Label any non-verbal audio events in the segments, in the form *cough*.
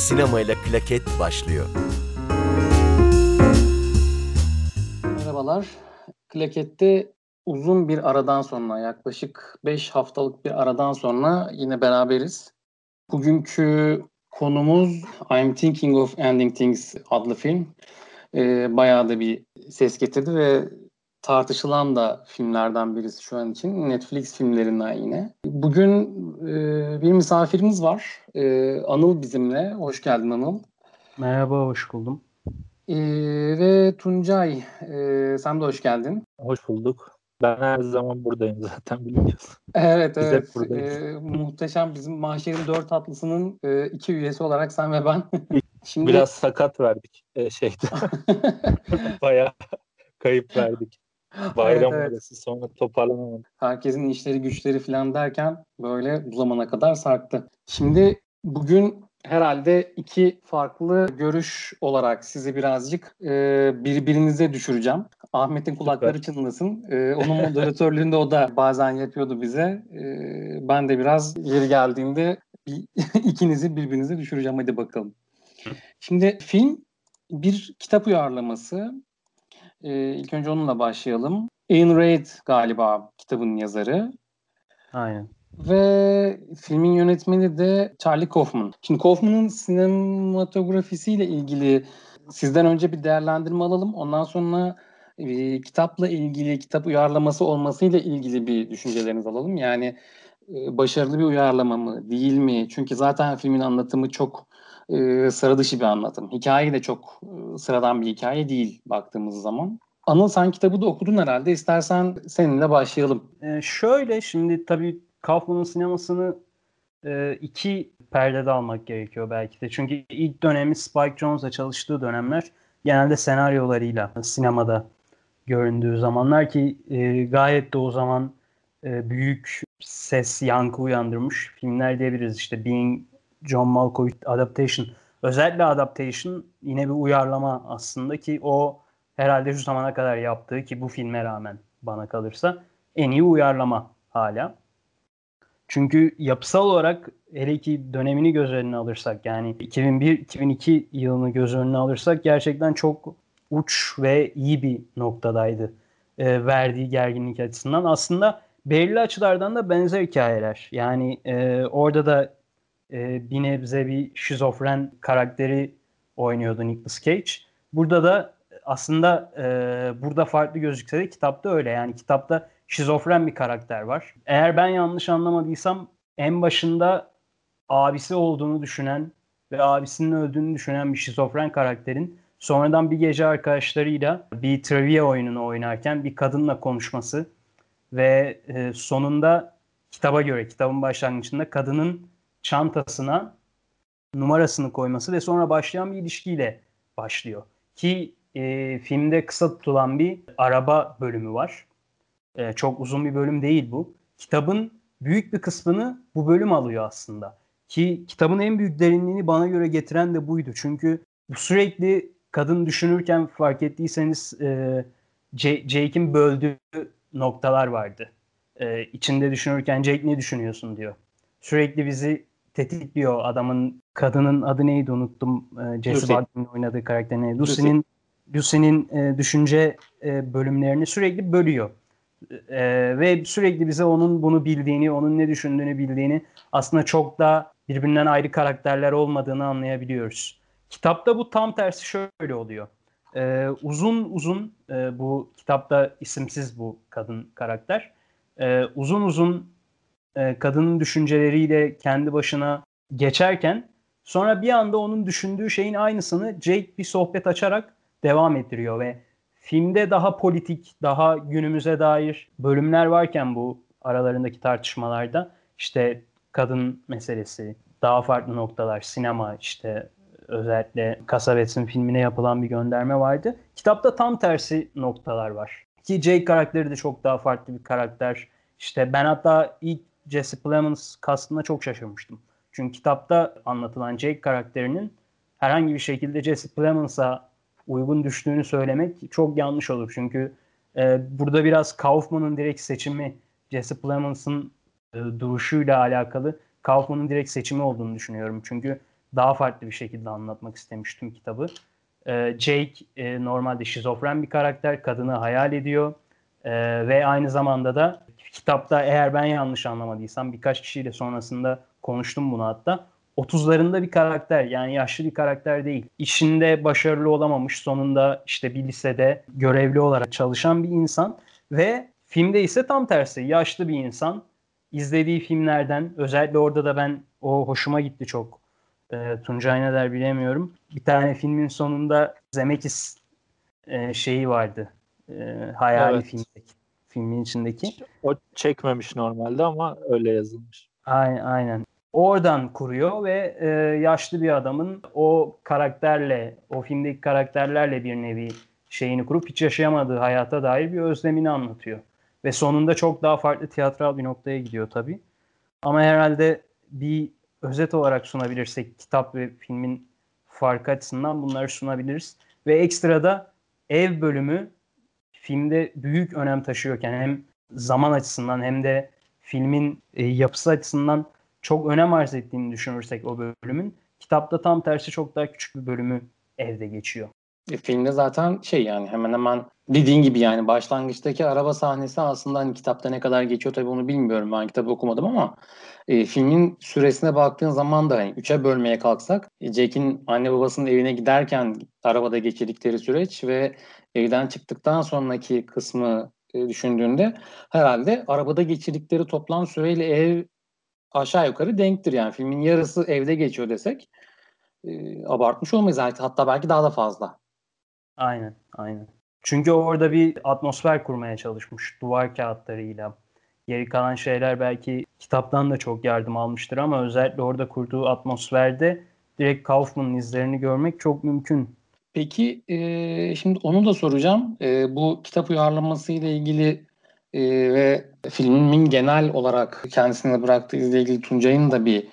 Çizgi sinemayla klaket başlıyor. Merhabalar. Klaket'te uzun bir aradan sonra yaklaşık 5 haftalık bir aradan sonra yine beraberiz. Bugünkü konumuz I'm Thinking of Ending Things adlı film. Ee, bayağı da bir ses getirdi ve tartışılan da filmlerden birisi şu an için. Netflix filmlerinden yine. Bugün e, bir misafirimiz var. E, Anıl bizimle. Hoş geldin Anıl. Merhaba, hoş buldum. E, ve Tuncay, e, sen de hoş geldin. Hoş bulduk. Ben her zaman buradayım zaten biliyorsun. Evet Biz evet. E, muhteşem bizim Mahşer'in dört atlısının e, iki üyesi olarak sen ve ben. *laughs* Şimdi... Biraz sakat verdik e, şeyde. *laughs* Bayağı kayıp verdik. *laughs* Bayram evet, evet. sonra toparlanamadı. Herkesin işleri güçleri falan derken böyle bu zamana kadar sarktı. Şimdi bugün herhalde iki farklı görüş olarak sizi birazcık e, birbirinize düşüreceğim. Ahmet'in kulakları Süper. çınlasın. E, onun moderatörlüğünde o da bazen yapıyordu bize. E, ben de biraz yeri geldiğinde bir, *laughs* ikinizi birbirinize düşüreceğim. Hadi bakalım. Şimdi film bir kitap uyarlaması. E, ilk önce onunla başlayalım. Ayn Rand galiba kitabın yazarı. Aynen. Ve filmin yönetmeni de Charlie Kaufman. Şimdi Kaufman'ın sinematografisiyle ilgili sizden önce bir değerlendirme alalım. Ondan sonra e, kitapla ilgili, kitap uyarlaması olmasıyla ilgili bir düşüncelerinizi alalım. Yani e, başarılı bir uyarlama mı, değil mi? Çünkü zaten filmin anlatımı çok e, sıra dışı bir anlatım. Hikaye de çok e, sıradan bir hikaye değil baktığımız zaman. Anıl sen kitabı da okudun herhalde. İstersen seninle başlayalım. Ee, şöyle şimdi tabii Kaufman'ın sinemasını e, iki perdede almak gerekiyor belki de. Çünkü ilk dönemi Spike Jonze'la çalıştığı dönemler genelde senaryolarıyla sinemada göründüğü zamanlar ki e, gayet de o zaman e, büyük ses yankı uyandırmış filmler diyebiliriz. İşte Being John Malkovich Adaptation. Özellikle Adaptation yine bir uyarlama aslında ki o herhalde şu zamana kadar yaptığı ki bu filme rağmen bana kalırsa en iyi uyarlama hala. Çünkü yapısal olarak hele ki dönemini göz önüne alırsak yani 2001-2002 yılını göz önüne alırsak gerçekten çok uç ve iyi bir noktadaydı e, verdiği gerginlik açısından. Aslında belirli açılardan da benzer hikayeler. Yani e, orada da e, bir nebze bir şizofren karakteri oynuyordu Nicolas Cage. Burada da aslında e, burada farklı gözükse de kitapta öyle. Yani kitapta şizofren bir karakter var. Eğer ben yanlış anlamadıysam en başında abisi olduğunu düşünen ve abisinin öldüğünü düşünen bir şizofren karakterin sonradan bir gece arkadaşlarıyla bir trivia oyununu oynarken bir kadınla konuşması ve e, sonunda kitaba göre kitabın başlangıcında kadının çantasına numarasını koyması ve sonra başlayan bir ilişkiyle başlıyor. Ki e, filmde kısa tutulan bir araba bölümü var. E, çok uzun bir bölüm değil bu. Kitabın büyük bir kısmını bu bölüm alıyor aslında. Ki kitabın en büyük derinliğini bana göre getiren de buydu. Çünkü sürekli kadın düşünürken fark ettiyseniz e, Jake'in böldüğü noktalar vardı. E, içinde düşünürken Jake ne düşünüyorsun diyor. Sürekli bizi tetikliyor adamın kadının adı neydi unuttum. E, Jesse Buckley'in oynadığı karakter neydi? Lucy'nin Lucy'nin e, düşünce e, bölümlerini sürekli bölüyor. E, ve sürekli bize onun bunu bildiğini, onun ne düşündüğünü bildiğini aslında çok da birbirinden ayrı karakterler olmadığını anlayabiliyoruz. Kitapta bu tam tersi şöyle oluyor. E, uzun uzun e, bu kitapta isimsiz bu kadın karakter. E, uzun uzun e, kadının düşünceleriyle kendi başına geçerken sonra bir anda onun düşündüğü şeyin aynısını Jake bir sohbet açarak devam ettiriyor ve filmde daha politik, daha günümüze dair bölümler varken bu aralarındaki tartışmalarda işte kadın meselesi, daha farklı noktalar, sinema işte özellikle Casavets'in filmine yapılan bir gönderme vardı. Kitapta tam tersi noktalar var. Ki Jake karakteri de çok daha farklı bir karakter. İşte ben hatta ilk Jesse Plemons kastına çok şaşırmıştım. Çünkü kitapta anlatılan Jake karakterinin herhangi bir şekilde Jesse Plemons'a uygun düştüğünü söylemek çok yanlış olur. Çünkü e, burada biraz Kaufman'ın direkt seçimi Jesse Plemons'ın e, duruşuyla alakalı Kaufman'ın direkt seçimi olduğunu düşünüyorum. Çünkü daha farklı bir şekilde anlatmak istemiştim kitabı. E, Jake e, normalde şizofren bir karakter, kadını hayal ediyor e, ve aynı zamanda da kitapta eğer ben yanlış anlamadıysam birkaç kişiyle sonrasında konuştum bunu hatta. 30'larında bir karakter yani yaşlı bir karakter değil. İşinde başarılı olamamış sonunda işte bir lisede görevli olarak çalışan bir insan ve filmde ise tam tersi yaşlı bir insan. İzlediği filmlerden özellikle orada da ben o hoşuma gitti çok. E, Tuncay ne der bilemiyorum. Bir tane filmin sonunda Zemeckis e, şeyi vardı. E, hayali evet. filmdeki, filmin içindeki. O çekmemiş normalde ama öyle yazılmış. Aynen. aynen. Oradan kuruyor ve e, yaşlı bir adamın o karakterle, o filmdeki karakterlerle bir nevi şeyini kurup hiç yaşayamadığı hayata dair bir özlemini anlatıyor. Ve sonunda çok daha farklı tiyatral bir noktaya gidiyor tabii. Ama herhalde bir özet olarak sunabilirsek kitap ve filmin farkı açısından bunları sunabiliriz. Ve ekstra da ev bölümü filmde büyük önem taşıyorken hem zaman açısından hem de filmin e, yapısı açısından çok önem arz ettiğini düşünürsek o bölümün kitapta tam tersi çok daha küçük bir bölümü evde geçiyor. E, filmde zaten şey yani hemen hemen dediğin gibi yani başlangıçtaki araba sahnesi aslında hani kitapta ne kadar geçiyor tabii onu bilmiyorum ben kitabı okumadım ama e, filmin süresine baktığın zaman da hani üçe bölmeye kalksak e, Jack'in anne babasının evine giderken arabada geçirdikleri süreç ve evden çıktıktan sonraki kısmı e, düşündüğünde herhalde arabada geçirdikleri toplam süreyle ev aşağı yukarı denktir yani filmin yarısı evde geçiyor desek e, abartmış olmayız hatta belki daha da fazla. Aynen, aynen. Çünkü orada bir atmosfer kurmaya çalışmış duvar kağıtlarıyla. Geri kalan şeyler belki kitaptan da çok yardım almıştır ama özellikle orada kurduğu atmosferde direkt Kaufman'ın izlerini görmek çok mümkün. Peki e, şimdi onu da soracağım. E, bu kitap uyarlaması ile ilgili e, ve filmin genel olarak kendisine bıraktığı ile ilgili Tuncay'ın da bir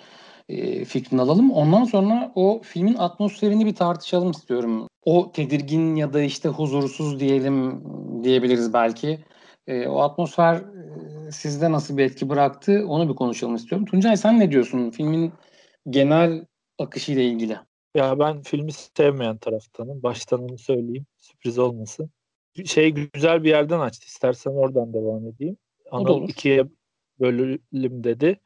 e, fikrini alalım. Ondan sonra o filmin atmosferini bir tartışalım istiyorum. O tedirgin ya da işte huzursuz diyelim diyebiliriz belki. E, o atmosfer e, sizde nasıl bir etki bıraktı onu bir konuşalım istiyorum. Tuncay sen ne diyorsun filmin genel akışıyla ilgili? Ya ben filmi sevmeyen taraftanım. Baştan onu söyleyeyim. Sürpriz olmasın. Şey güzel bir yerden açtı. İstersen oradan devam edeyim. Anıl ikiye bölüm dedi.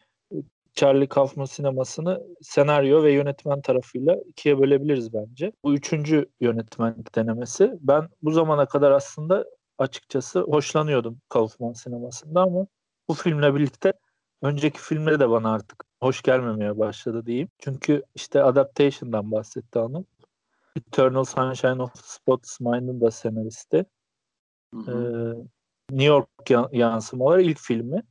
Charlie Kaufman sinemasını senaryo ve yönetmen tarafıyla ikiye bölebiliriz bence. Bu üçüncü yönetmenlik denemesi. Ben bu zamana kadar aslında açıkçası hoşlanıyordum Kaufman sinemasında ama bu filmle birlikte önceki filmleri de bana artık hoş gelmemeye başladı diyeyim. Çünkü işte Adaptation'dan bahsetti Anıl. Eternal Sunshine of the Spotless Mind'ın da senaristi. Ee, New York yansımaları ilk filmi.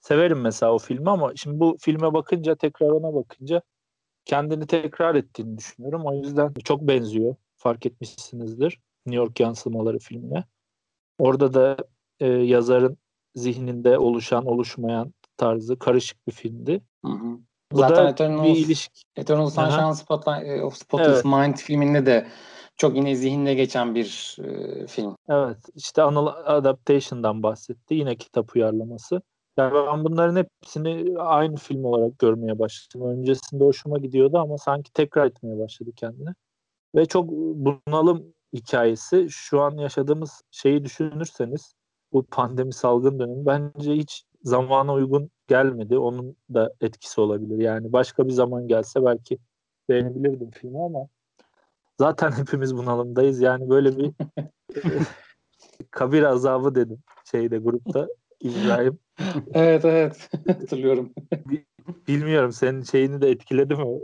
Severim mesela o filmi ama şimdi bu filme bakınca tekrar ona bakınca kendini tekrar ettiğini düşünüyorum. O yüzden çok benziyor. Fark etmişsinizdir. New York yansımaları filmine. Orada da e, yazarın zihninde oluşan, oluşmayan tarzı karışık bir filmdi. Hı hı. Bu Zaten da Eternal, bir ilişki. Eternal Sunshine Spotlight, of Spotless evet. Mind filminde de çok yine zihinle geçen bir e, film. Evet. işte Anıl Adaptation'dan bahsetti. Yine kitap uyarlaması. Yani ben bunların hepsini aynı film olarak görmeye başladım. Öncesinde hoşuma gidiyordu ama sanki tekrar etmeye başladı kendini. Ve çok bunalım hikayesi. Şu an yaşadığımız şeyi düşünürseniz bu pandemi salgın dönemi bence hiç zamana uygun gelmedi. Onun da etkisi olabilir. Yani başka bir zaman gelse belki beğenebilirdim filmi ama zaten *laughs* hepimiz bunalımdayız. Yani böyle bir *laughs* kabir azabı dedim şeyde grupta İbrahim. evet evet *laughs* hatırlıyorum. Bilmiyorum senin şeyini de etkiledi mi?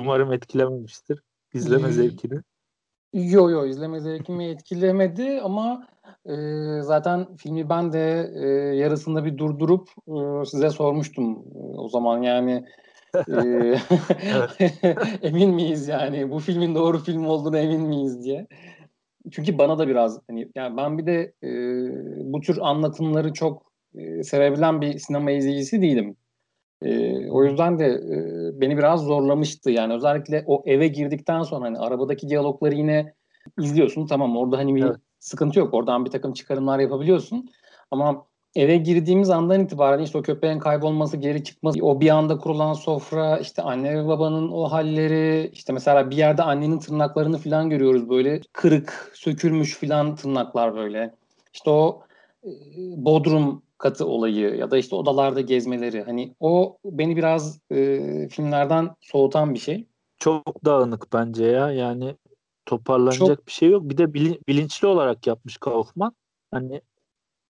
Umarım etkilememiştir. İzleme zevkini. Yo yo izleme zevkimi etkilemedi ama e, zaten filmi ben de e, yarısında bir durdurup e, size sormuştum e, o zaman yani e, *laughs* *laughs* emin miyiz yani bu filmin doğru film olduğunu emin miyiz diye. Çünkü bana da biraz hani yani ben bir de e, bu tür anlatımları çok e, sevebilen bir sinema izleyicisi değilim. E, o yüzden de e, beni biraz zorlamıştı. Yani özellikle o eve girdikten sonra hani arabadaki diyalogları yine izliyorsun. Tamam orada hani bir evet. Sıkıntı yok. Oradan bir takım çıkarımlar yapabiliyorsun. Ama eve girdiğimiz andan itibaren işte o köpeğin kaybolması, geri çıkması, o bir anda kurulan sofra, işte anne ve babanın o halleri, işte mesela bir yerde annenin tırnaklarını falan görüyoruz böyle kırık, sökülmüş falan tırnaklar böyle. İşte o e, Bodrum katı olayı ya da işte odalarda gezmeleri hani o beni biraz e, filmlerden soğutan bir şey. Çok dağınık bence ya yani toparlanacak Çok... bir şey yok. Bir de bilinçli olarak yapmış Kaufman. Hani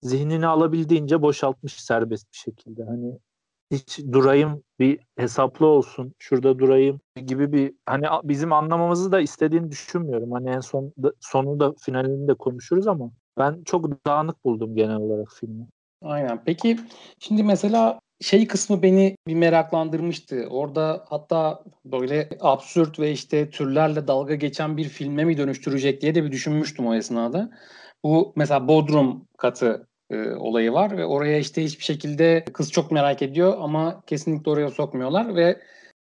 zihnini alabildiğince boşaltmış serbest bir şekilde. Hani hiç durayım bir hesaplı olsun şurada durayım gibi bir hani bizim anlamamızı da istediğini düşünmüyorum. Hani en son sonu da finalini de konuşuruz ama ben çok dağınık buldum genel olarak filmi. Aynen. Peki şimdi mesela şey kısmı beni bir meraklandırmıştı. Orada hatta böyle absürt ve işte türlerle dalga geçen bir filme mi dönüştürecek diye de bir düşünmüştüm o esnada. Bu mesela Bodrum katı e, olayı var ve oraya işte hiçbir şekilde kız çok merak ediyor ama kesinlikle oraya sokmuyorlar ve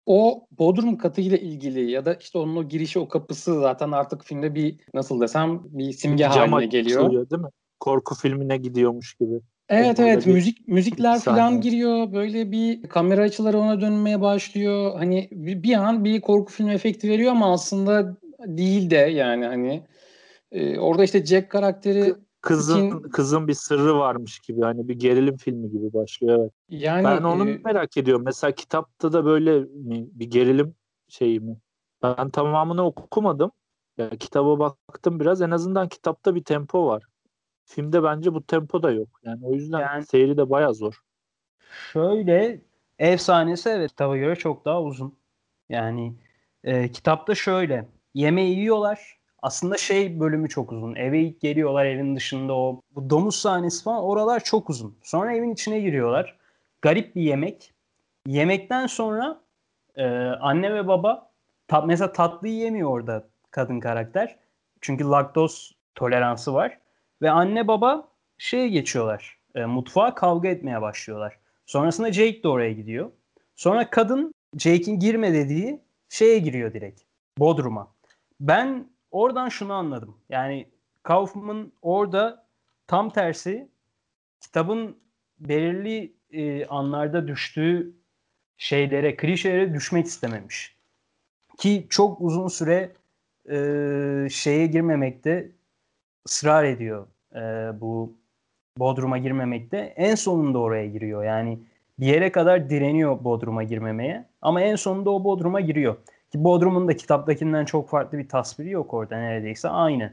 o Bodrum katıyla ilgili ya da işte onun o girişi o kapısı zaten artık filmde bir nasıl desem bir simge Cam haline geliyor. Değil mi? Korku filmine gidiyormuş gibi. Evet evet müzik müzikler falan giriyor. Böyle bir kamera açıları ona dönmeye başlıyor. Hani bir, bir an bir korku film efekti veriyor ama aslında değil de yani hani e, orada işte Jack karakteri kızın için... kızın bir sırrı varmış gibi hani bir gerilim filmi gibi başlıyor evet. Yani ben onu e... merak ediyorum. Mesela kitapta da böyle mi bir gerilim şeyi mi? Ben tamamını okumadım. Ya kitaba baktım biraz en azından kitapta bir tempo var. Filmde bence bu tempo da yok. Yani o yüzden yani, seyri de baya zor. Şöyle efsanesi evet kitaba göre çok daha uzun. Yani e, kitapta şöyle yemeği yiyorlar. Aslında şey bölümü çok uzun. Eve ilk geliyorlar evin dışında o bu domuz sahnesi falan oralar çok uzun. Sonra evin içine giriyorlar. Garip bir yemek. Yemekten sonra e, anne ve baba tat, mesela tatlı yemiyor orada kadın karakter. Çünkü laktoz toleransı var. Ve anne baba şeye geçiyorlar. E, mutfağa kavga etmeye başlıyorlar. Sonrasında Jake de oraya gidiyor. Sonra kadın Jake'in girme dediği şeye giriyor direkt. Bodrum'a. Ben oradan şunu anladım. Yani Kaufman orada tam tersi kitabın belirli e, anlarda düştüğü şeylere, klişelere düşmek istememiş. Ki çok uzun süre e, şeye girmemekte ısrar ediyor e, bu Bodrum'a girmemekte. En sonunda oraya giriyor. Yani bir yere kadar direniyor Bodrum'a girmemeye. Ama en sonunda o Bodrum'a giriyor. Ki Bodrum'un da kitaptakinden çok farklı bir tasviri yok orada neredeyse aynı.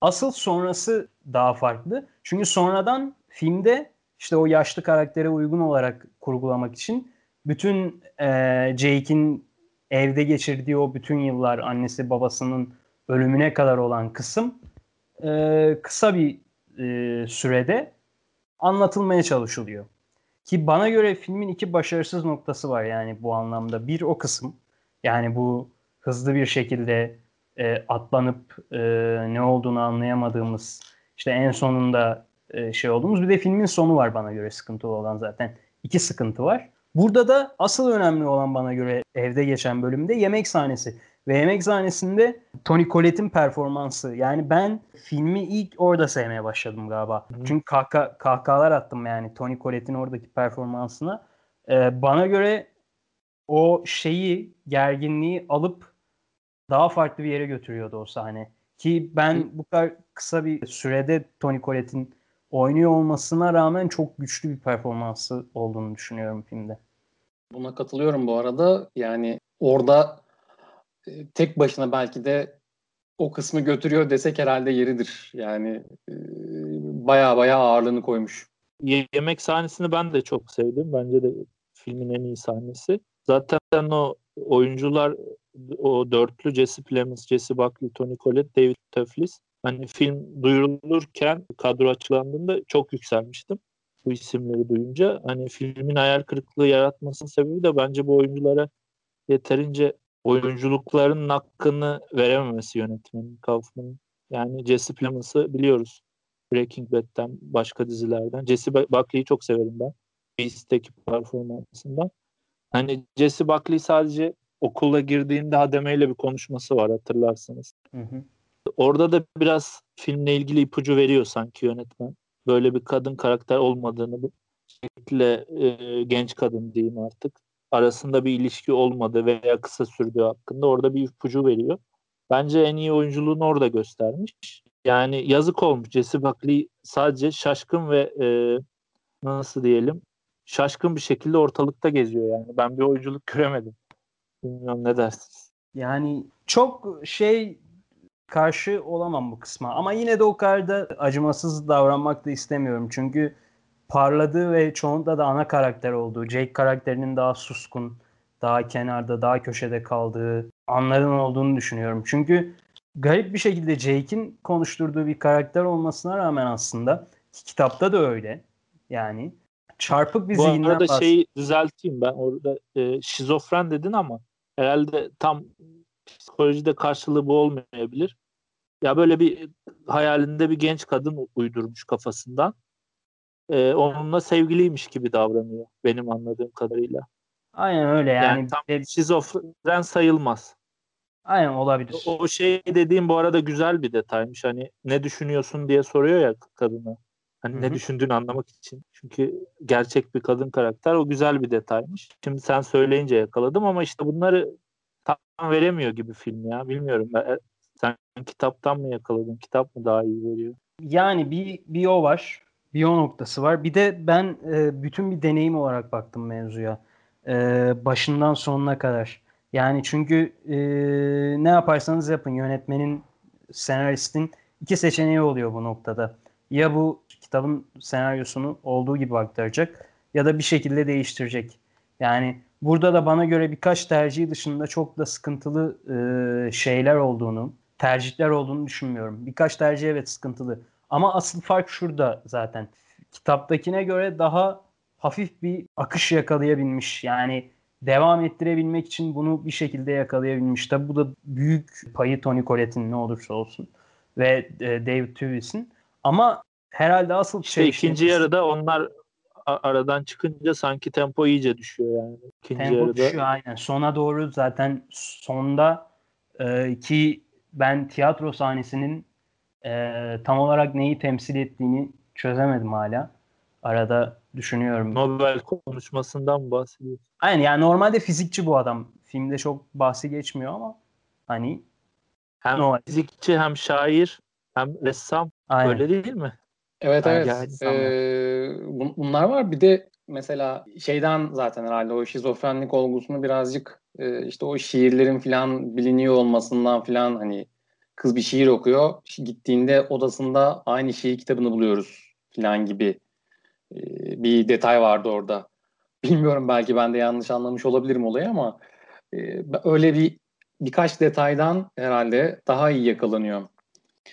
Asıl sonrası daha farklı. Çünkü sonradan filmde işte o yaşlı karaktere uygun olarak kurgulamak için bütün e, Jake'in evde geçirdiği o bütün yıllar annesi babasının ölümüne kadar olan kısım e, kısa bir e, sürede anlatılmaya çalışılıyor. Ki bana göre filmin iki başarısız noktası var yani bu anlamda. Bir o kısım yani bu hızlı bir şekilde e, atlanıp e, ne olduğunu anlayamadığımız işte en sonunda e, şey olduğumuz bir de filmin sonu var bana göre sıkıntılı olan zaten. iki sıkıntı var. Burada da asıl önemli olan bana göre evde geçen bölümde yemek sahnesi. Ve yemek sahnesinde Tony Collette'in performansı. Yani ben filmi ilk orada sevmeye başladım galiba. Hı. Çünkü kahka, kahkahalar attım yani Tony Collette'in oradaki performansına. Ee, bana göre o şeyi, gerginliği alıp daha farklı bir yere götürüyordu o sahne. Ki ben bu kadar kısa bir sürede Tony Collette'in oynuyor olmasına rağmen çok güçlü bir performansı olduğunu düşünüyorum filmde. Buna katılıyorum bu arada. Yani orada e, tek başına belki de o kısmı götürüyor desek herhalde yeridir. Yani e, baya baya ağırlığını koymuş. Yemek sahnesini ben de çok sevdim. Bence de filmin en iyi sahnesi. Zaten o oyuncular o dörtlü Jesse Plemons, Jesse Buckley, Tony Collette, David Teflis. Hani film duyurulurken kadro açılandığında çok yükselmiştim bu isimleri duyunca. Hani filmin hayal kırıklığı yaratmasının sebebi de bence bu oyunculara yeterince oyunculuklarının hakkını verememesi yönetmenin Kaufman'ın. Yani Jesse Plemons'ı biliyoruz. Breaking Bad'den, başka dizilerden. Jesse Buckley'i çok severim ben. Beast'teki performansından. Hani Jesse Buckley sadece okula girdiğinde Hademe'yle bir konuşması var hatırlarsınız. Hı hı. Orada da biraz filmle ilgili ipucu veriyor sanki yönetmen. Böyle bir kadın karakter olmadığını şekilde e, genç kadın diyeyim artık arasında bir ilişki olmadı veya kısa sürdüğü hakkında orada bir ipucu veriyor. Bence en iyi oyunculuğunu orada göstermiş. Yani yazık olmuş. Jesse Buckley sadece şaşkın ve e, nasıl diyelim şaşkın bir şekilde ortalıkta geziyor yani. Ben bir oyunculuk göremedim. Bilmiyorum ne dersiniz? Yani çok şey karşı olamam bu kısma. Ama yine de o kadar da acımasız davranmak da istemiyorum. Çünkü parladığı ve çoğunda da ana karakter olduğu, Jake karakterinin daha suskun, daha kenarda, daha köşede kaldığı anların olduğunu düşünüyorum. Çünkü garip bir şekilde Jake'in konuşturduğu bir karakter olmasına rağmen aslında kitapta da öyle. Yani çarpık bir Bu zihinden arada şeyi düzelteyim ben orada e, şizofren dedin ama herhalde tam psikolojide karşılığı bu olmayabilir. Ya böyle bir hayalinde bir genç kadın uydurmuş kafasından. Ee, onunla sevgiliymiş gibi davranıyor benim anladığım kadarıyla. Aynen öyle yani. Yani tam de, şizofren sayılmaz. Aynen olabilir. O, o şey dediğim bu arada güzel bir detaymış. Hani ne düşünüyorsun diye soruyor ya kadına. Hani Hı-hı. ne düşündüğünü anlamak için. Çünkü gerçek bir kadın karakter o güzel bir detaymış. Şimdi sen söyleyince yakaladım ama işte bunları tam veremiyor gibi film ya. Bilmiyorum. Sen kitaptan mı yakaladın? Kitap mı daha iyi veriyor? Yani bir, bir o var. Bir o noktası var. Bir de ben e, bütün bir deneyim olarak baktım mevzuya. E, başından sonuna kadar. Yani çünkü e, ne yaparsanız yapın yönetmenin, senaristin iki seçeneği oluyor bu noktada. Ya bu kitabın senaryosunu olduğu gibi aktaracak ya da bir şekilde değiştirecek. Yani burada da bana göre birkaç tercih dışında çok da sıkıntılı e, şeyler olduğunu, tercihler olduğunu düşünmüyorum. Birkaç tercih evet sıkıntılı. Ama asıl fark şurada zaten. Kitaptakine göre daha hafif bir akış yakalayabilmiş. Yani devam ettirebilmek için bunu bir şekilde yakalayabilmiş. Tabi bu da büyük payı Tony Collette'in ne olursa olsun ve e, David Tewis'in. Ama herhalde asıl işte şey ikinci yarıda onlar aradan çıkınca sanki tempo iyice düşüyor yani. İkinci tempo yarıda. düşüyor aynen. Sona doğru zaten sonda e, ki ben tiyatro sahnesinin e, tam olarak neyi temsil ettiğini çözemedim hala. Arada düşünüyorum. Nobel konuşmasından mı bahsediyorsun? Aynen yani normalde fizikçi bu adam. Filmde çok bahsi geçmiyor ama hani hem normal. fizikçi hem şair hem ressam Aynen. öyle değil mi? Evet evet. Ee, bunlar var. Bir de mesela şeyden zaten herhalde o şizofrenlik olgusunu birazcık e, işte o şiirlerin falan biliniyor olmasından falan hani kız bir şiir okuyor. Gittiğinde odasında aynı şiir kitabını buluyoruz falan gibi e, bir detay vardı orada. *laughs* Bilmiyorum belki ben de yanlış anlamış olabilirim olayı ama e, öyle bir birkaç detaydan herhalde daha iyi yakalanıyor.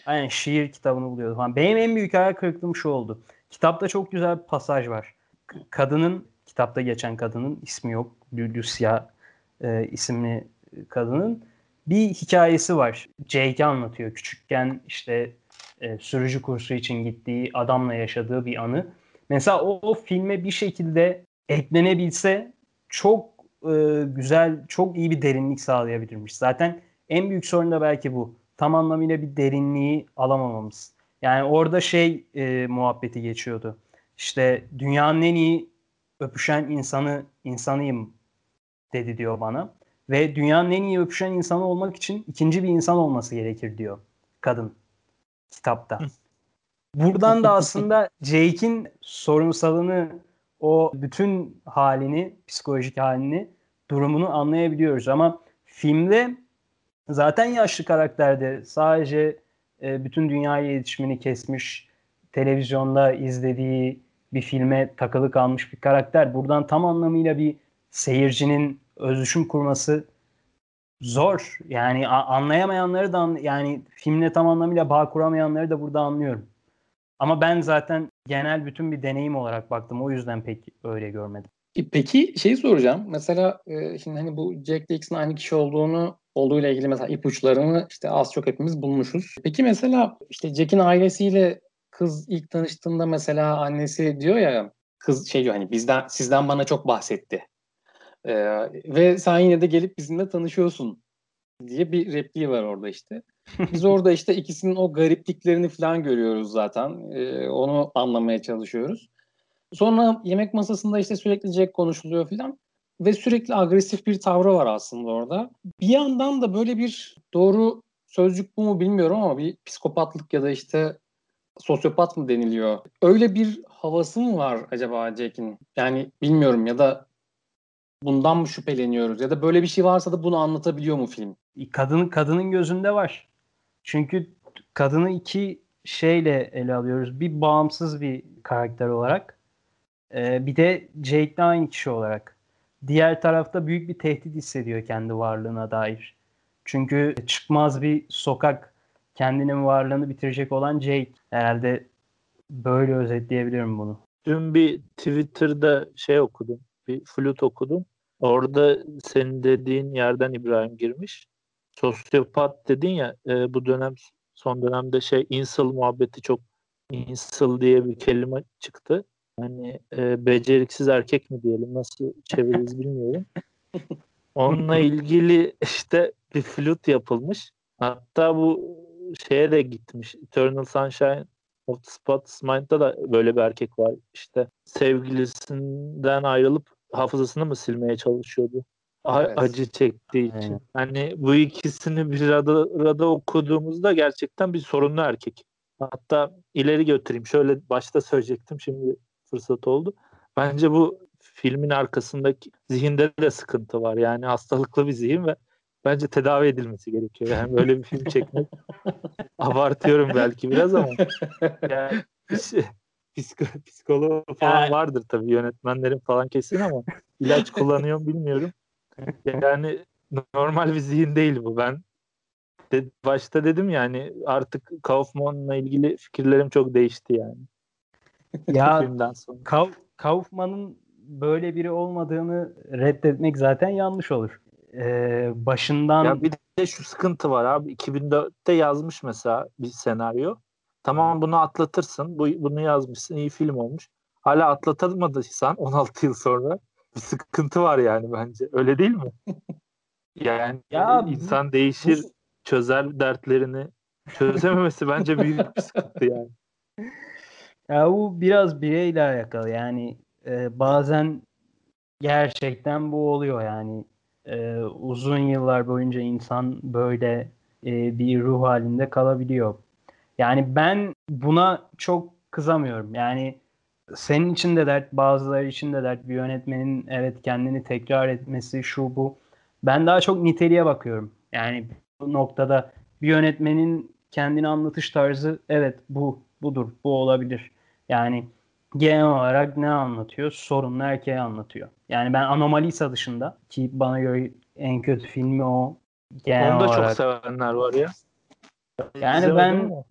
Aynen şiir kitabını buluyordu falan. Benim en büyük hayal kırıklığım şu oldu. Kitapta çok güzel bir pasaj var. Kadının, kitapta geçen kadının ismi yok. Lucia e, isimli kadının bir hikayesi var. Jake anlatıyor. Küçükken işte e, sürücü kursu için gittiği adamla yaşadığı bir anı. Mesela o, o filme bir şekilde eklenebilse çok e, güzel, çok iyi bir derinlik sağlayabilirmiş. Zaten en büyük sorun da belki bu. Tam anlamıyla bir derinliği alamamamız. Yani orada şey e, muhabbeti geçiyordu. İşte dünyanın en iyi öpüşen insanı insanıyım dedi diyor bana. Ve dünyanın en iyi öpüşen insanı olmak için ikinci bir insan olması gerekir diyor kadın kitapta. Buradan da aslında *laughs* Jake'in sorunsalını, o bütün halini, psikolojik halini, durumunu anlayabiliyoruz. Ama filmde zaten yaşlı karakterde sadece e, bütün dünyaya iletişimini kesmiş, televizyonda izlediği bir filme takılı kalmış bir karakter. Buradan tam anlamıyla bir seyircinin özüşüm kurması zor. Yani anlayamayanları da yani filmle tam anlamıyla bağ kuramayanları da burada anlıyorum. Ama ben zaten genel bütün bir deneyim olarak baktım. O yüzden pek öyle görmedim. E, peki şeyi soracağım. Mesela e, şimdi hani bu Jack Dixon aynı kişi olduğunu olduğuyla ilgili mesela ipuçlarını işte az çok hepimiz bulmuşuz. Peki mesela işte Jack'in ailesiyle kız ilk tanıştığında mesela annesi diyor ya kız şey diyor hani bizden sizden bana çok bahsetti. Ee, ve sen yine de gelip bizimle tanışıyorsun diye bir repliği var orada işte. *laughs* Biz orada işte ikisinin o garipliklerini falan görüyoruz zaten. Ee, onu anlamaya çalışıyoruz. Sonra yemek masasında işte sürekli Jack konuşuluyor falan ve sürekli agresif bir tavrı var aslında orada. Bir yandan da böyle bir doğru sözcük bu mu bilmiyorum ama bir psikopatlık ya da işte sosyopat mı deniliyor? Öyle bir havası mı var acaba Jack'in? Yani bilmiyorum ya da bundan mı şüpheleniyoruz ya da böyle bir şey varsa da bunu anlatabiliyor mu film? Kadının kadının gözünde var. Çünkü kadını iki şeyle ele alıyoruz. Bir bağımsız bir karakter olarak. Ee, bir de Jake'le aynı kişi olarak. Diğer tarafta büyük bir tehdit hissediyor kendi varlığına dair. Çünkü çıkmaz bir sokak kendinin varlığını bitirecek olan Jake. Herhalde böyle özetleyebilirim bunu. Dün bir Twitter'da şey okudum. Bir flüt okudum. Orada senin dediğin yerden İbrahim girmiş. Sosyopat dedin ya e, bu dönem son dönemde şey insel muhabbeti çok insel diye bir kelime çıktı. Hani e, beceriksiz erkek mi diyelim nasıl çeviririz bilmiyorum. Onunla *laughs* ilgili işte bir flüt yapılmış. Hatta bu şeye de gitmiş. Eternal Sunshine of the Spotless Mind'da da böyle bir erkek var. İşte sevgilisinden ayrılıp hafızasını mı silmeye çalışıyordu? Evet. Acı çektiği için. Aynen. Hani bu ikisini bir arada, arada okuduğumuzda gerçekten bir sorunlu erkek. Hatta ileri götüreyim. Şöyle başta söyleyecektim. Şimdi fırsat oldu. Bence bu filmin arkasındaki zihinde de sıkıntı var. Yani hastalıklı bir zihin ve bence tedavi edilmesi gerekiyor. Yani böyle bir film çekmek *laughs* abartıyorum belki biraz ama *laughs* yani şey, psiko, psikoloğu falan yani... vardır tabii yönetmenlerin falan kesin ama ilaç kullanıyor bilmiyorum. Yani normal bir zihin değil bu. Ben de, başta dedim yani artık Kaufman'la ilgili fikirlerim çok değişti yani. *laughs* Ya Kaufman'ın böyle biri olmadığını reddetmek zaten yanlış olur. Ee, başından ya bir de şu sıkıntı var abi 2004'te yazmış mesela bir senaryo. Tamam bunu atlatırsın. Bu, bunu yazmışsın. iyi film olmuş. Hala atlatılmadıysan 16 yıl sonra bir sıkıntı var yani bence. Öyle değil mi? *laughs* Yani ya, insan değişir, bu... çözer dertlerini. Çözememesi bence büyük bir sıkıntı yani. *laughs* Ya bu biraz bireyle alakalı. Yani e, bazen gerçekten bu oluyor yani. E, uzun yıllar boyunca insan böyle e, bir ruh halinde kalabiliyor. Yani ben buna çok kızamıyorum. Yani senin için de dert, bazıları için de dert. Bir yönetmenin evet kendini tekrar etmesi, şu bu. Ben daha çok niteliğe bakıyorum. Yani bu noktada bir yönetmenin kendini anlatış tarzı evet bu, budur, bu olabilir. Yani genel olarak ne anlatıyor? Sorunlu erkeği anlatıyor. Yani ben Anomalisa dışında ki bana göre en kötü filmi o. Genel Onu da olarak. çok sevenler var ya. Yani ben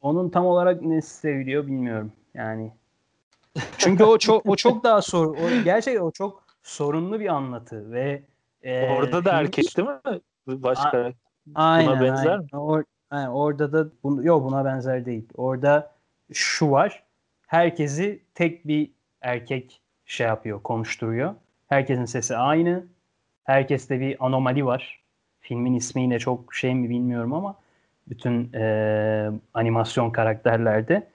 onun tam olarak ne seviliyor bilmiyorum. Yani çünkü o çok o çok daha sor o gerçekten o çok sorunlu bir anlatı ve e, orada da erkek değil mi? Başka aynen, buna benzer aynen. mi? Or, aynen, orada da bunu yok buna benzer değil. Orada şu var. Herkesi tek bir erkek şey yapıyor, konuşturuyor. Herkesin sesi aynı. Herkeste bir anomali var. Filmin ismi yine çok şey mi bilmiyorum ama bütün e, animasyon karakterlerde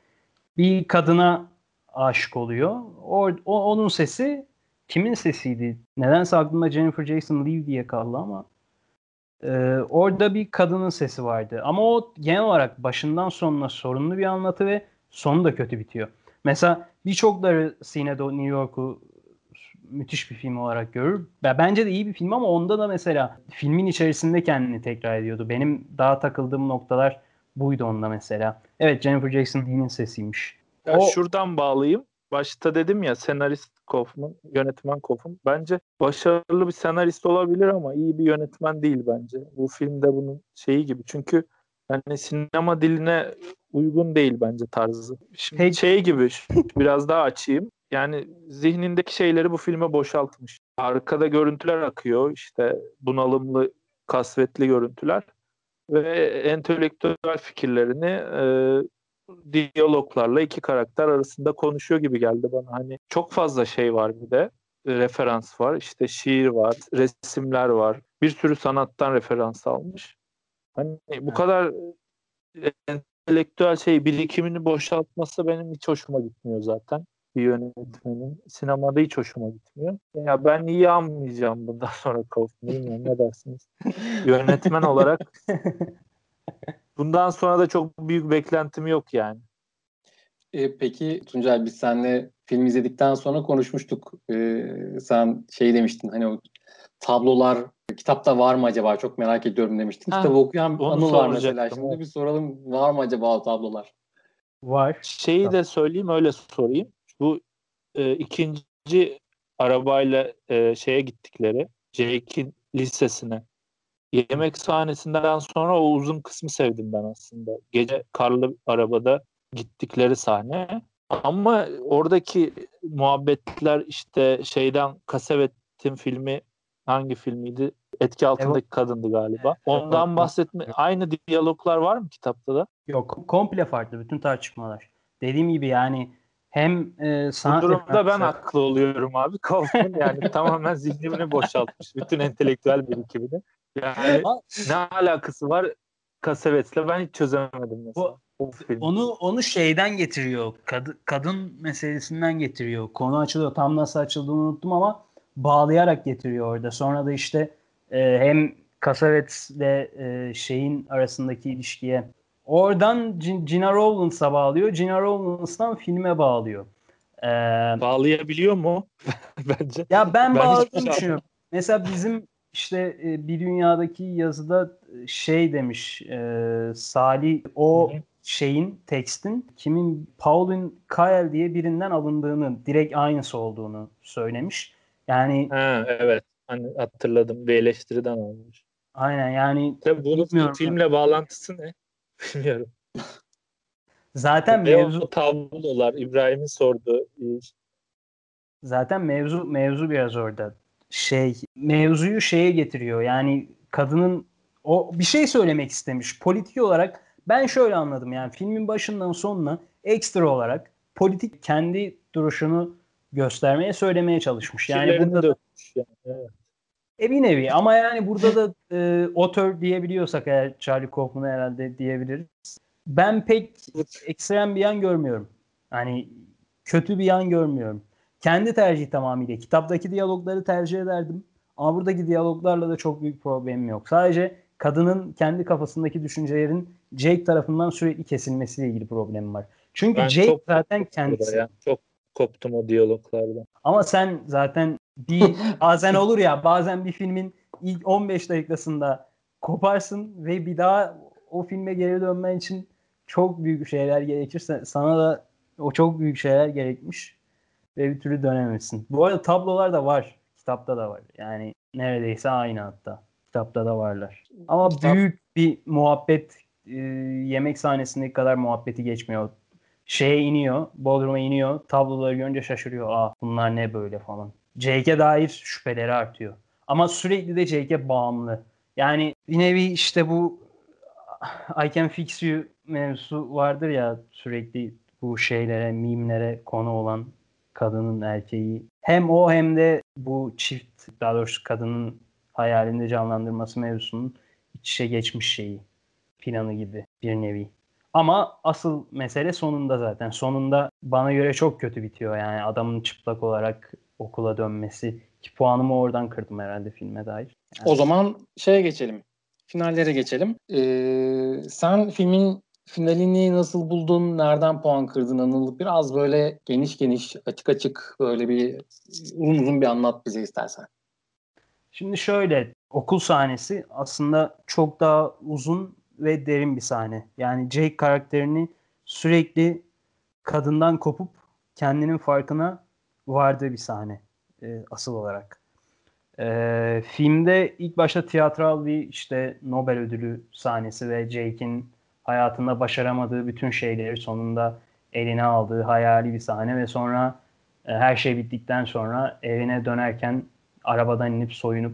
bir kadına aşık oluyor. O, o onun sesi kimin sesiydi? Nedense aklımda Jennifer Jason Leigh diye kaldı ama e, orada bir kadının sesi vardı. Ama o genel olarak başından sonuna sorunlu bir anlatı ve sonu da kötü bitiyor. Mesela birçokları Sine'de New York'u müthiş bir film olarak görür. Bence de iyi bir film ama onda da mesela filmin içerisinde kendini tekrar ediyordu. Benim daha takıldığım noktalar buydu onda mesela. Evet Jennifer Jason Leigh'nin sesiymiş. Ya o... Şuradan bağlayayım. Başta dedim ya senarist Kaufman, yönetmen Kaufman. Bence başarılı bir senarist olabilir ama iyi bir yönetmen değil bence. Bu filmde bunun şeyi gibi. Çünkü yani sinema diline uygun değil bence tarzı. Şimdi Peki. şey gibi biraz daha açayım. Yani zihnindeki şeyleri bu filme boşaltmış. Arkada görüntüler akıyor. işte bunalımlı, kasvetli görüntüler ve entelektüel fikirlerini e, diyaloglarla iki karakter arasında konuşuyor gibi geldi bana. Hani çok fazla şey var bir de. referans var. İşte şiir var, resimler var. Bir sürü sanattan referans almış. Hani bu kadar entelektüel şey birikimini boşaltması benim hiç hoşuma gitmiyor zaten bir yönetmenin. Sinemada hiç hoşuma gitmiyor. Ya ben iyi anmayacağım bundan *laughs* sonra Kaufman'ı bilmiyorum ne dersiniz. Yönetmen olarak *laughs* bundan sonra da çok büyük beklentim yok yani. E, peki Tuncay biz seninle film izledikten sonra konuşmuştuk. E, sen şey demiştin hani o tablolar kitapta var mı acaba çok merak ediyorum demiştin. Ha, Kitabı okuyan Anıl var mesela. Şimdi bir soralım var mı acaba o tablolar? Var. Şeyi de söyleyeyim öyle sorayım. Bu e, ikinci arabayla e, şeye gittikleri Jake'in lisesine yemek sahnesinden sonra o uzun kısmı sevdim ben aslında. Gece karlı arabada gittikleri sahne. Ama oradaki muhabbetler işte şeyden Kasevet'in filmi hangi filmiydi? Etki altındaki evet. kadındı galiba. Ondan bahsetme. Aynı diyaloglar var mı kitapta da? Yok. Komple farklı bütün tartışmalar. Dediğim gibi yani hem e, sanat Bu durumda ben haklı oluyorum abi. *laughs* Kaufman yani tamamen zihnini boşaltmış. Bütün entelektüel birikimini. Yani ne alakası var Kasevet'le ben hiç çözemedim mesela. Bu, onu onu şeyden getiriyor. Kad, kadın meselesinden getiriyor. Konu açılıyor. Tam nasıl açıldığını unuttum ama bağlayarak getiriyor orada. Sonra da işte e, hem Cassavetes ile e, şeyin arasındaki ilişkiye oradan Gina Rowlands'a bağlıyor. Gina Rowlands'tan filme bağlıyor. Ee, Bağlayabiliyor mu? *laughs* Bence. Ya ben, ben bağladığını düşünüyorum. Mesela bizim işte e, bir dünyadaki yazıda e, şey demiş e, Salih o Hı-hı. şeyin tekstin kimin Pauline Kael diye birinden alındığını direkt aynısı olduğunu söylemiş. Yani ha, evet hani hatırladım bir eleştiriden almış. Aynen yani Tabii bunun filmle bağlantısı ne? *laughs* Bilmiyorum. Zaten Ve mevzu tablolar İbrahim'in sorduğu Zaten mevzu mevzu biraz orada. Şey mevzuyu şeye getiriyor. Yani kadının o bir şey söylemek istemiş. Politik olarak ben şöyle anladım yani filmin başından sonuna ekstra olarak politik kendi duruşunu göstermeye söylemeye çalışmış. Yani burada da yani, evet. E bir nevi ama yani burada da e, otör diyebiliyorsak eğer Charlie Kaufman'ı herhalde diyebiliriz. Ben pek ekstrem bir yan görmüyorum. Hani kötü bir yan görmüyorum. Kendi tercih tamamıyla. Kitaptaki diyalogları tercih ederdim. Ama buradaki diyaloglarla da çok büyük problemim yok. Sadece kadının kendi kafasındaki düşüncelerin Jake tarafından sürekli kesilmesiyle ilgili problemim var. Çünkü ben Jake zaten kendisi. Ya. Çok koptum o diyaloglardan. Ama sen zaten bir bazen olur ya bazen bir filmin ilk 15 dakikasında koparsın ve bir daha o filme geri dönmen için çok büyük şeyler gerekirse sana da o çok büyük şeyler gerekmiş ve bir türlü dönemesin. Bu arada tablolar da var. Kitapta da var. Yani neredeyse aynı hatta. Kitapta da varlar. Ama Kitap... büyük bir muhabbet e, yemek sahnesindeki kadar muhabbeti geçmiyor şeye iniyor, Bodrum'a iniyor. Tabloları görünce şaşırıyor. Aa bunlar ne böyle falan. Jake'e dair şüpheleri artıyor. Ama sürekli de Jake'e bağımlı. Yani bir nevi işte bu I can fix you mevzusu vardır ya sürekli bu şeylere, mimlere konu olan kadının erkeği. Hem o hem de bu çift, daha doğrusu kadının hayalinde canlandırması mevzusunun iç içe geçmiş şeyi. Planı gibi bir nevi. Ama asıl mesele sonunda zaten. Sonunda bana göre çok kötü bitiyor yani adamın çıplak olarak okula dönmesi. Ki puanımı oradan kırdım herhalde filme dair. Yani... O zaman şeye geçelim. Finallere geçelim. Ee, sen filmin finalini nasıl buldun? Nereden puan kırdın Anıl? Biraz böyle geniş geniş, açık açık böyle bir uzun uzun bir anlat bize istersen. Şimdi şöyle okul sahnesi aslında çok daha uzun ve derin bir sahne. Yani Jake karakterini sürekli kadından kopup kendinin farkına vardığı bir sahne e, asıl olarak. E, filmde ilk başta tiyatral bir işte Nobel ödülü sahnesi ve Jake'in hayatında başaramadığı bütün şeyleri sonunda eline aldığı hayali bir sahne ve sonra e, her şey bittikten sonra evine dönerken arabadan inip soyunup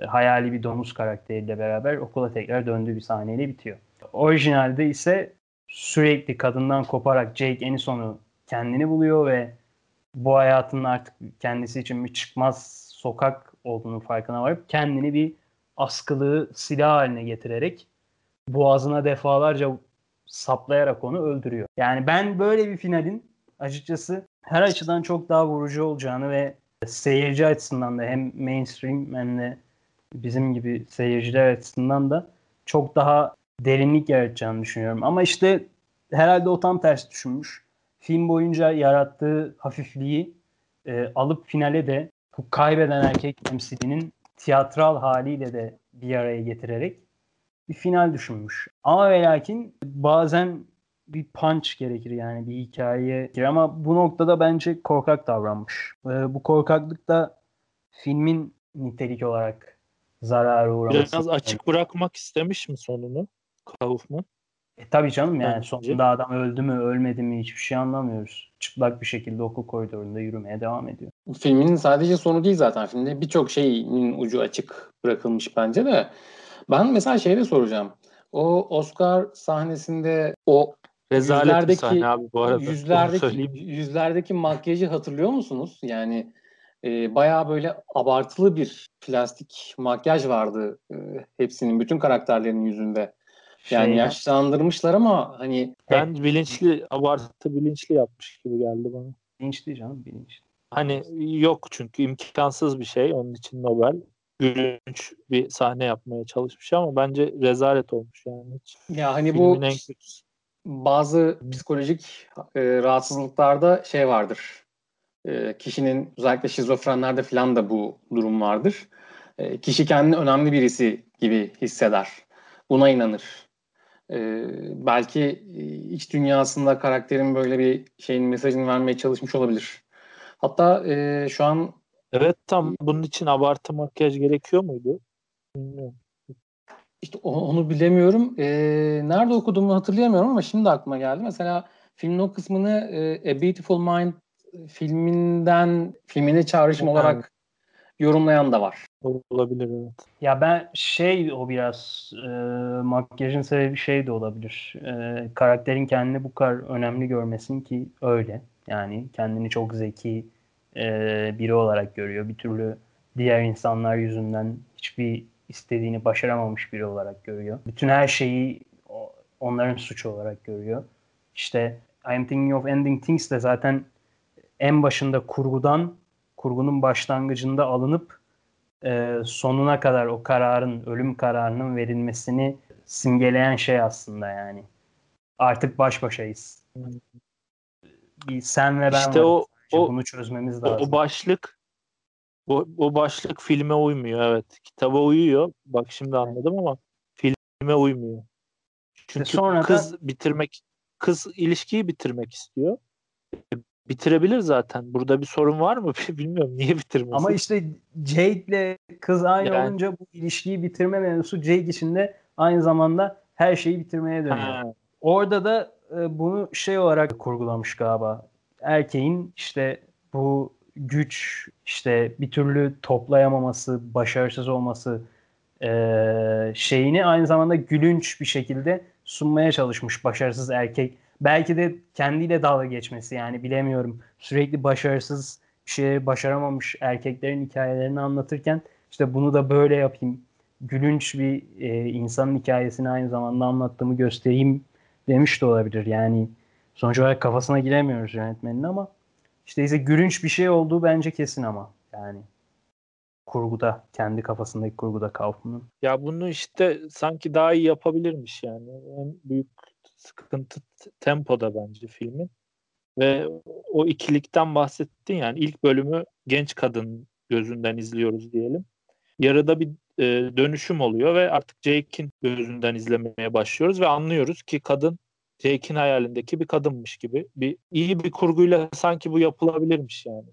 e, hayali bir domuz karakteriyle beraber okula tekrar döndüğü bir sahneyle bitiyor. Orijinalde ise sürekli kadından koparak Jake en sonu kendini buluyor ve bu hayatın artık kendisi için bir çıkmaz sokak olduğunu farkına varıp kendini bir askılığı silah haline getirerek boğazına defalarca saplayarak onu öldürüyor. Yani ben böyle bir finalin açıkçası her açıdan çok daha vurucu olacağını ve seyirci açısından da hem mainstream hem de bizim gibi seyirciler açısından da çok daha derinlik yaratacağını düşünüyorum. Ama işte herhalde o tam tersi düşünmüş. Film boyunca yarattığı hafifliği e, alıp finale de bu kaybeden erkek temsilinin tiyatral haliyle de bir araya getirerek bir final düşünmüş. Ama ve lakin bazen bir punch gerekir yani bir hikayeye. Ama bu noktada bence korkak davranmış. Ee, bu korkaklık da filmin nitelik olarak zararı uğraması. Biraz açık bırakmak istemiş mi sonunu Kaufman? E tabii canım yani Bence. sonunda adam öldü mü ölmedi mi hiçbir şey anlamıyoruz. Çıplak bir şekilde okul koridorunda yürümeye devam ediyor. Filmin sadece sonu değil zaten. Filmde birçok şeyin ucu açık bırakılmış bence de. Ben mesela şeyi de soracağım. O Oscar sahnesinde o Rezalet yüzlerdeki, sahne abi bu arada. Yüzlerdeki, yüzlerdeki makyajı hatırlıyor musunuz? Yani e, bayağı böyle abartılı bir plastik makyaj vardı e, hepsinin, bütün karakterlerin yüzünde. Yani şey, yaşlandırmışlar ama hani ben hep... bilinçli abartı bilinçli yapmış gibi geldi bana. Bilinçli canım bilinçli. Hani yok çünkü imkansız bir şey onun için Nobel gülünç bir sahne yapmaya çalışmış ama bence rezalet olmuş yani. Hiç ya hani bu en bazı psikolojik e, rahatsızlıklarda şey vardır. E, kişinin özellikle şizofrenlerde falan da bu durum vardır. E, kişi kendini önemli birisi gibi hisseder. Buna inanır. E, belki iç dünyasında karakterin böyle bir şeyin mesajını vermeye çalışmış olabilir. Hatta e, şu an Evet tam bunun için abartı makyaj gerekiyor muydu? Bilmiyorum. İşte onu bilemiyorum. E, nerede okuduğumu hatırlayamıyorum ama şimdi aklıma geldi. Mesela filmin o kısmını e, A Beautiful Mind filminden filmine çağrışım olarak yorumlayan da var. Olabilir evet. Ya ben şey o biraz e, makyajın sebebi şey de olabilir. E, karakterin kendini bu kadar önemli görmesin ki öyle. Yani kendini çok zeki e, biri olarak görüyor. Bir türlü diğer insanlar yüzünden hiçbir istediğini başaramamış biri olarak görüyor. Bütün her şeyi onların suçu olarak görüyor. İşte I'm thinking of ending things de zaten en başında kurgudan, kurgunun başlangıcında alınıp e, sonuna kadar o kararın, ölüm kararının verilmesini simgeleyen şey aslında yani. Artık baş başayız. Bir sen ve ben işte o, o, bunu çözmemiz lazım. O başlık o, o başlık filme uymuyor evet. Kitaba uyuyor. Bak şimdi anladım ama filme uymuyor. Çünkü sonra kız da... bitirmek kız ilişkiyi bitirmek istiyor. Bitirebilir zaten. Burada bir sorun var mı? *laughs* Bilmiyorum niye bitirmesin. Ama işte Jade'le kız aynı yani... olunca bu ilişkiyi bitirme mevzusu Jade için de aynı zamanda her şeyi bitirmeye dönüyor. Ha. Orada da e, bunu şey olarak kurgulamış galiba. Erkeğin işte bu güç, işte bir türlü toplayamaması, başarısız olması e, şeyini aynı zamanda gülünç bir şekilde sunmaya çalışmış başarısız erkek. Belki de kendiyle dalga geçmesi yani bilemiyorum. Sürekli başarısız bir şey başaramamış erkeklerin hikayelerini anlatırken işte bunu da böyle yapayım. Gülünç bir e, insanın hikayesini aynı zamanda anlattığımı göstereyim demiş de olabilir. Yani sonuç olarak kafasına giremiyoruz yönetmenin ama işte ise gülünç bir şey olduğu bence kesin ama yani kurguda kendi kafasındaki kurguda Kaufman'ın. Ya bunu işte sanki daha iyi yapabilirmiş yani. En büyük sıkıntı tempoda bence filmin. Ve o ikilikten bahsettin yani ilk bölümü genç kadın gözünden izliyoruz diyelim. Yarıda bir e, dönüşüm oluyor ve artık Jake'in gözünden izlemeye başlıyoruz ve anlıyoruz ki kadın Jake'in hayalindeki bir kadınmış gibi. Bir iyi bir kurguyla sanki bu yapılabilirmiş yani.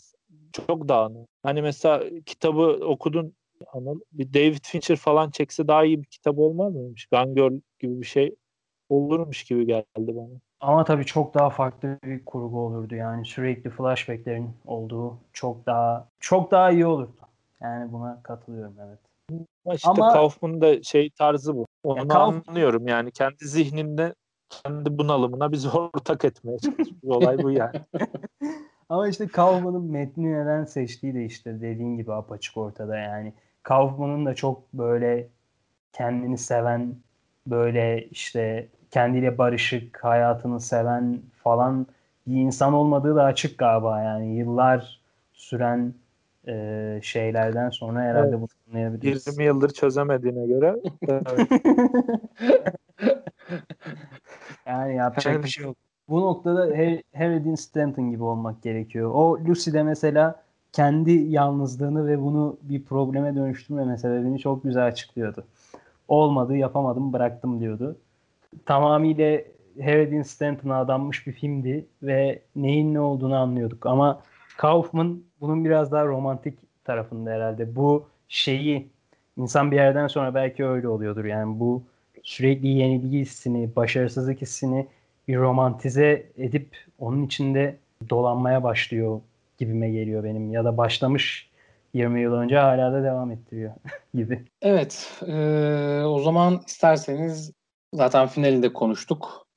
Çok dağınık. Hani mesela kitabı okudun Anıl. Bir David Fincher falan çekse daha iyi bir kitap olmaz mıymış? Gone Girl gibi bir şey olurmuş gibi geldi bana. Ama tabii çok daha farklı bir kurgu olurdu yani sürekli flashbacklerin olduğu çok daha çok daha iyi olurdu. Yani buna katılıyorum evet. İşte Ama Kaufman'ın da şey tarzı bu. Onu ya Kauf... anlıyorum yani kendi zihninde kendi bunalımına bizi *laughs* ortak etmeye çalışıyor. Olay bu yani. *laughs* Ama işte Kaufman'ın metni neden seçtiği de işte dediğin gibi apaçık ortada yani. Kaufman'ın da çok böyle kendini seven böyle işte kendiyle barışık, hayatını seven falan bir insan olmadığı da açık galiba yani yıllar süren e, şeylerden sonra herhalde evet. bunu anlayabiliriz. 20 yıldır çözemediğine göre. *laughs* yani yapacak bir şey yok. Bu noktada Harry Stanton gibi olmak gerekiyor. O Lucy'de mesela kendi yalnızlığını ve bunu bir probleme dönüştürmeme sebebini çok güzel açıklıyordu. Olmadı, yapamadım, bıraktım diyordu. Tamamıyla Harry Dean Stanton'a adanmış bir filmdi ve neyin ne olduğunu anlıyorduk. Ama Kaufman bunun biraz daha romantik tarafında herhalde. Bu şeyi insan bir yerden sonra belki öyle oluyordur. Yani bu sürekli yenilgi hissini, başarısızlık hissini bir romantize edip onun içinde dolanmaya başlıyor gibime geliyor benim. Ya da başlamış 20 yıl önce hala da devam ettiriyor *laughs* gibi. Evet. E, o zaman isterseniz zaten finalinde konuştuk.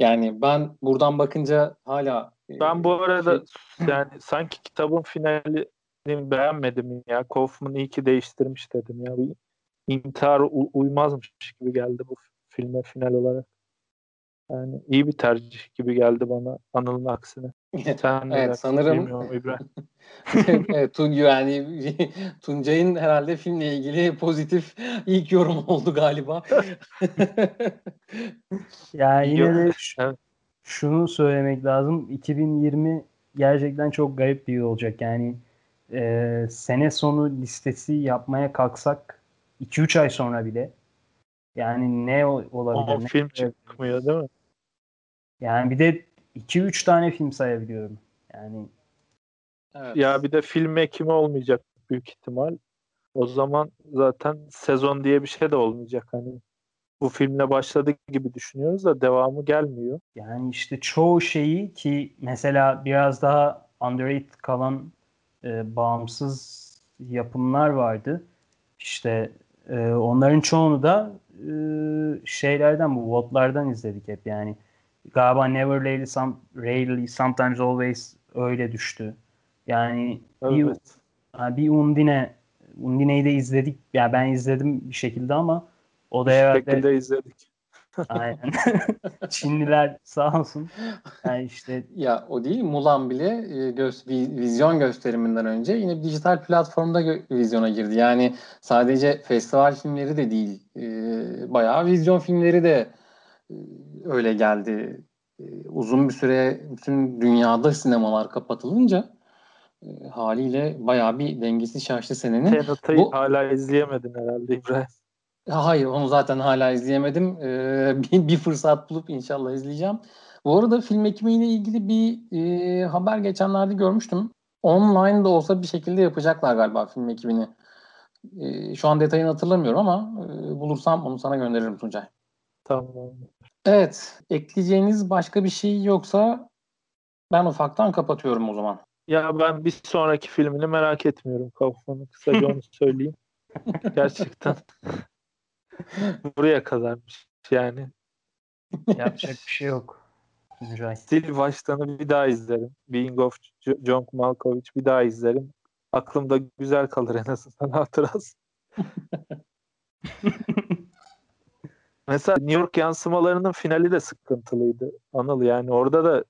Yani ben buradan bakınca hala ben bu arada şey... *laughs* yani sanki kitabın finali beğenmedim ya. Kaufman iyi ki değiştirmiş dedim ya. Bir intihar uymazmış gibi geldi bu filme final olarak. Yani iyi bir tercih gibi geldi bana Anıl'ın aksine. *laughs* Sen evet sanırım *laughs* evet, Tun yani *laughs* Tuncay'ın herhalde filmle ilgili pozitif ilk yorum oldu galiba. ya yine de şunu söylemek lazım. 2020 gerçekten çok garip bir yıl olacak. Yani e, sene sonu listesi yapmaya kalksak 2-3 ay sonra bile yani ne olabilir? O ne film çıkmıyor değil mi? Yani bir de 2-3 tane film sayabiliyorum. Yani evet. Ya bir de film ekimi olmayacak büyük ihtimal. O zaman zaten sezon diye bir şey de olmayacak hani. Bu filmle başladık gibi düşünüyoruz da devamı gelmiyor. Yani işte çoğu şeyi ki mesela biraz daha underrated kalan e, bağımsız yapımlar vardı. İşte e, onların çoğunu da e, şeylerden bu votlardan izledik hep yani. Galiba Never Rarely, some, Rarely Sometimes Always öyle düştü. Yani evet. bir, bir Undine Undine'yi de izledik. Ya yani ben izledim bir şekilde ama o da herhalde... şekilde izledik. *laughs* Aynen. *laughs* Çinliler sağ olsun. Yani işte ya o değil Mulan bile e, göz, vizyon gösteriminden önce yine bir dijital platformda gö- vizyona girdi. Yani sadece festival filmleri de değil. E, bayağı vizyon filmleri de öyle geldi. E, uzun bir süre bütün dünyada sinemalar kapatılınca e, haliyle bayağı bir dengesi şaştı senenin. Tenet'i Bu... hala izleyemedin herhalde İbrahim. Hayır onu zaten hala izleyemedim. Ee, *laughs* bir, bir fırsat bulup inşallah izleyeceğim. Bu arada film ekimiyle ilgili bir e, haber geçenlerde görmüştüm. Online da olsa bir şekilde yapacaklar galiba film ekibini. E, şu an detayını hatırlamıyorum ama e, bulursam onu sana gönderirim Tuncay. Tamam. Evet. Ekleyeceğiniz başka bir şey yoksa ben ufaktan kapatıyorum o zaman. Ya ben bir sonraki filmini merak etmiyorum Kaufman'ın. Kısaca *laughs* onu söyleyeyim. Gerçekten. *laughs* Buraya kadarmış yani. Yapacak bir şey yok. Tuncay. Stil baştanı bir daha izlerim. Being of John Malkovich bir daha izlerim. Aklımda güzel kalır en azından *laughs* hatırası. Mesela New York yansımalarının finali de sıkıntılıydı. Anıl yani orada da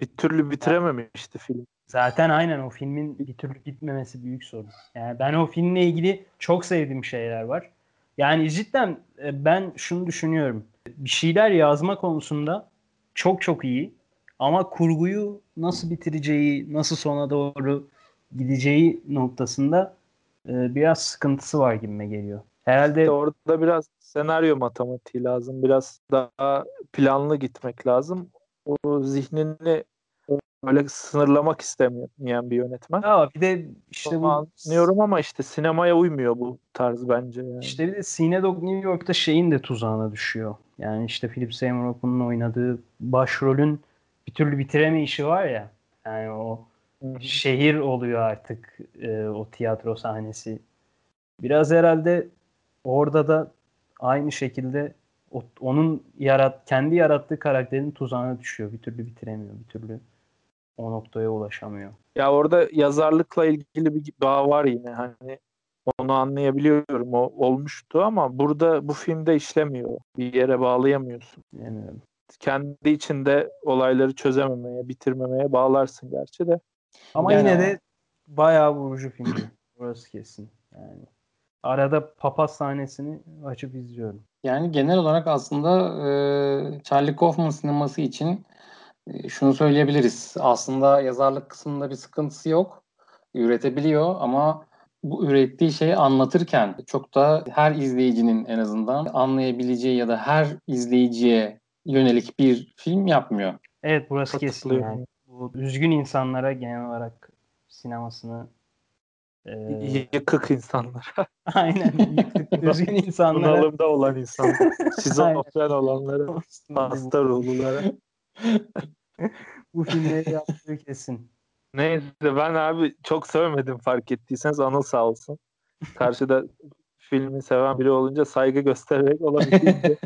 bir türlü bitirememişti film. Zaten aynen o filmin bir türlü bitmemesi büyük sorun. Yani ben o filmle ilgili çok sevdiğim şeyler var. Yani cidden e, ben şunu düşünüyorum. Bir şeyler yazma konusunda çok çok iyi. Ama kurguyu nasıl bitireceği, nasıl sona doğru gideceği noktasında e, biraz sıkıntısı var gibime geliyor. Herhalde işte orada biraz senaryo matematiği lazım. Biraz daha planlı gitmek lazım. O zihnini böyle sınırlamak istemeyen bir yönetmen. Ya bir de işte bu anlıyorum ama işte sinemaya uymuyor bu tarz bence yani. İşte bir de Cine Dog New York'ta şeyin de tuzağına düşüyor. Yani işte Philip Seymour Hoffman'ın oynadığı başrolün bir türlü bitireme işi var ya. Yani o Hı-hı. şehir oluyor artık e, o tiyatro sahnesi. Biraz herhalde orada da aynı şekilde o, onun yarat kendi yarattığı karakterin tuzağına düşüyor. Bir türlü bitiremiyor, bir türlü o noktaya ulaşamıyor. Ya orada yazarlıkla ilgili bir bağ var yine hani onu anlayabiliyorum o olmuştu ama burada bu filmde işlemiyor. Bir yere bağlayamıyorsun. Bilmiyorum. Kendi içinde olayları çözememeye, bitirmemeye bağlarsın gerçi de. Ama Yani yine o- de bayağı vurucu filmdi. Burası kesin. Yani arada papaz sahnesini açıp izliyorum. Yani genel olarak aslında e, Charlie Kaufman sineması için e, şunu söyleyebiliriz. Aslında yazarlık kısmında bir sıkıntısı yok. Üretebiliyor ama bu ürettiği şeyi anlatırken çok da her izleyicinin en azından anlayabileceği ya da her izleyiciye yönelik bir film yapmıyor. Evet burası kesin yani. Bu üzgün insanlara genel olarak sinemasını e, Yıkık insanlar. *laughs* aynen yıktık *laughs* üzgün insanlara Bunalımda olan insanlar. *laughs* Şizofren olanlara, hasta ruhlulara. bu filmleri yaptığı kesin. Neyse ben abi çok sevmedim fark ettiyseniz Anıl sağ olsun. Karşıda filmi seven biri olunca saygı göstererek olabildiğince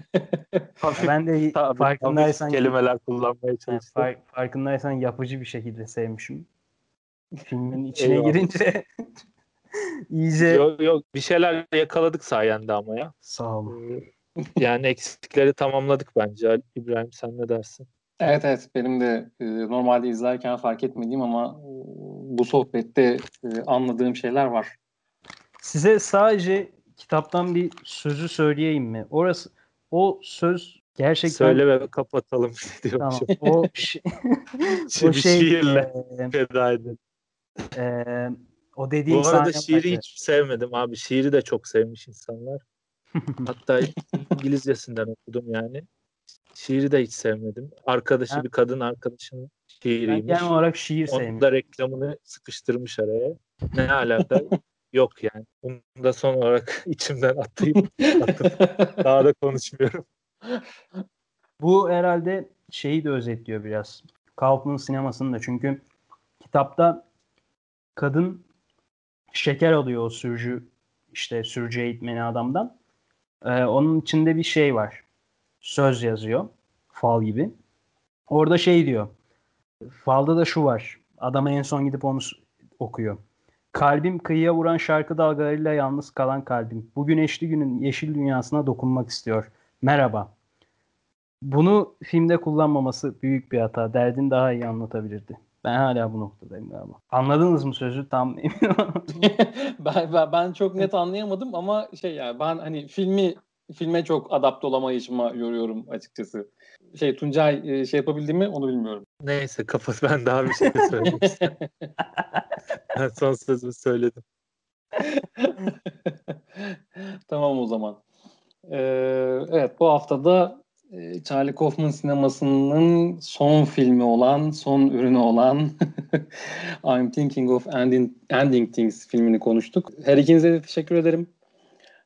hafif, Ben de farkındaysan kelimeler kullanmaya çalıştım. fark- farkındaysan yapıcı bir şekilde sevmişim. Filmin içine Eyvallah. girince *laughs* iyice Yok yok bir şeyler yakaladık sayende ama ya. sağ ol. Ee, Yani eksikleri tamamladık bence. Ali- İbrahim sen ne dersin? Evet evet benim de e, normalde izlerken fark etmediğim ama e, bu sohbette e, anladığım şeyler var. Size sadece kitaptan bir sözü söyleyeyim mi? Orası o söz gerçekten Söyle ve kapatalım *laughs* tamam. diyormuşum. O şey, *laughs* o şey şiirle e, feda edin. E, o dediğim Bu arada şiiri hiç sevmedim abi. Şiiri de çok sevmiş insanlar. *laughs* Hatta İngilizcesinden okudum yani. Şiiri de hiç sevmedim. Arkadaşı Ben- bir kadın arkadaşının ben şiiriymiş. genel olarak şiir Onun sevmiyorum. da reklamını sıkıştırmış araya. Ne alaka? *laughs* Yok yani. Bunu da son olarak *laughs* içimden atayım. atıp daha da konuşmuyorum. Bu herhalde şeyi de özetliyor biraz. Kaufman sinemasını da. Çünkü kitapta kadın şeker alıyor o sürücü işte sürücü eğitmeni adamdan. Ee, onun içinde bir şey var. Söz yazıyor. Fal gibi. Orada şey diyor. Falda da şu var. Adama en son gidip onu okuyor. Kalbim kıyıya vuran şarkı dalgalarıyla yalnız kalan kalbim. Bu güneşli günün yeşil dünyasına dokunmak istiyor. Merhaba. Bunu filmde kullanmaması büyük bir hata. Derdini daha iyi anlatabilirdi. Ben hala bu noktadayım galiba. Anladınız mı sözü? Tam *laughs* emin *laughs* ben, ben, ben çok net anlayamadım ama şey yani ben hani filmi filme çok adapte olamayışıma yoruyorum açıkçası. Şey Tuncay e, şey yapabildi mi onu bilmiyorum. Neyse kapat ben daha bir şey söylemek istiyorum. *laughs* Ben son sözümü söyledim. tamam o zaman. Ee, evet bu haftada e, Charlie Kaufman sinemasının son filmi olan, son ürünü olan *laughs* I'm Thinking of Ending, Ending Things filmini konuştuk. Her ikinize de teşekkür ederim.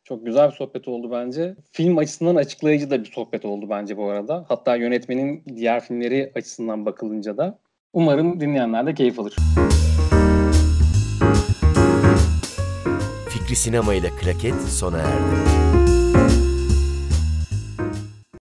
Çok güzel bir sohbet oldu bence. Film açısından açıklayıcı da bir sohbet oldu bence bu arada. Hatta yönetmenin diğer filmleri açısından bakılınca da. Umarım dinleyenler de keyif alır. Fikri Sinema ile Klaket sona erdi.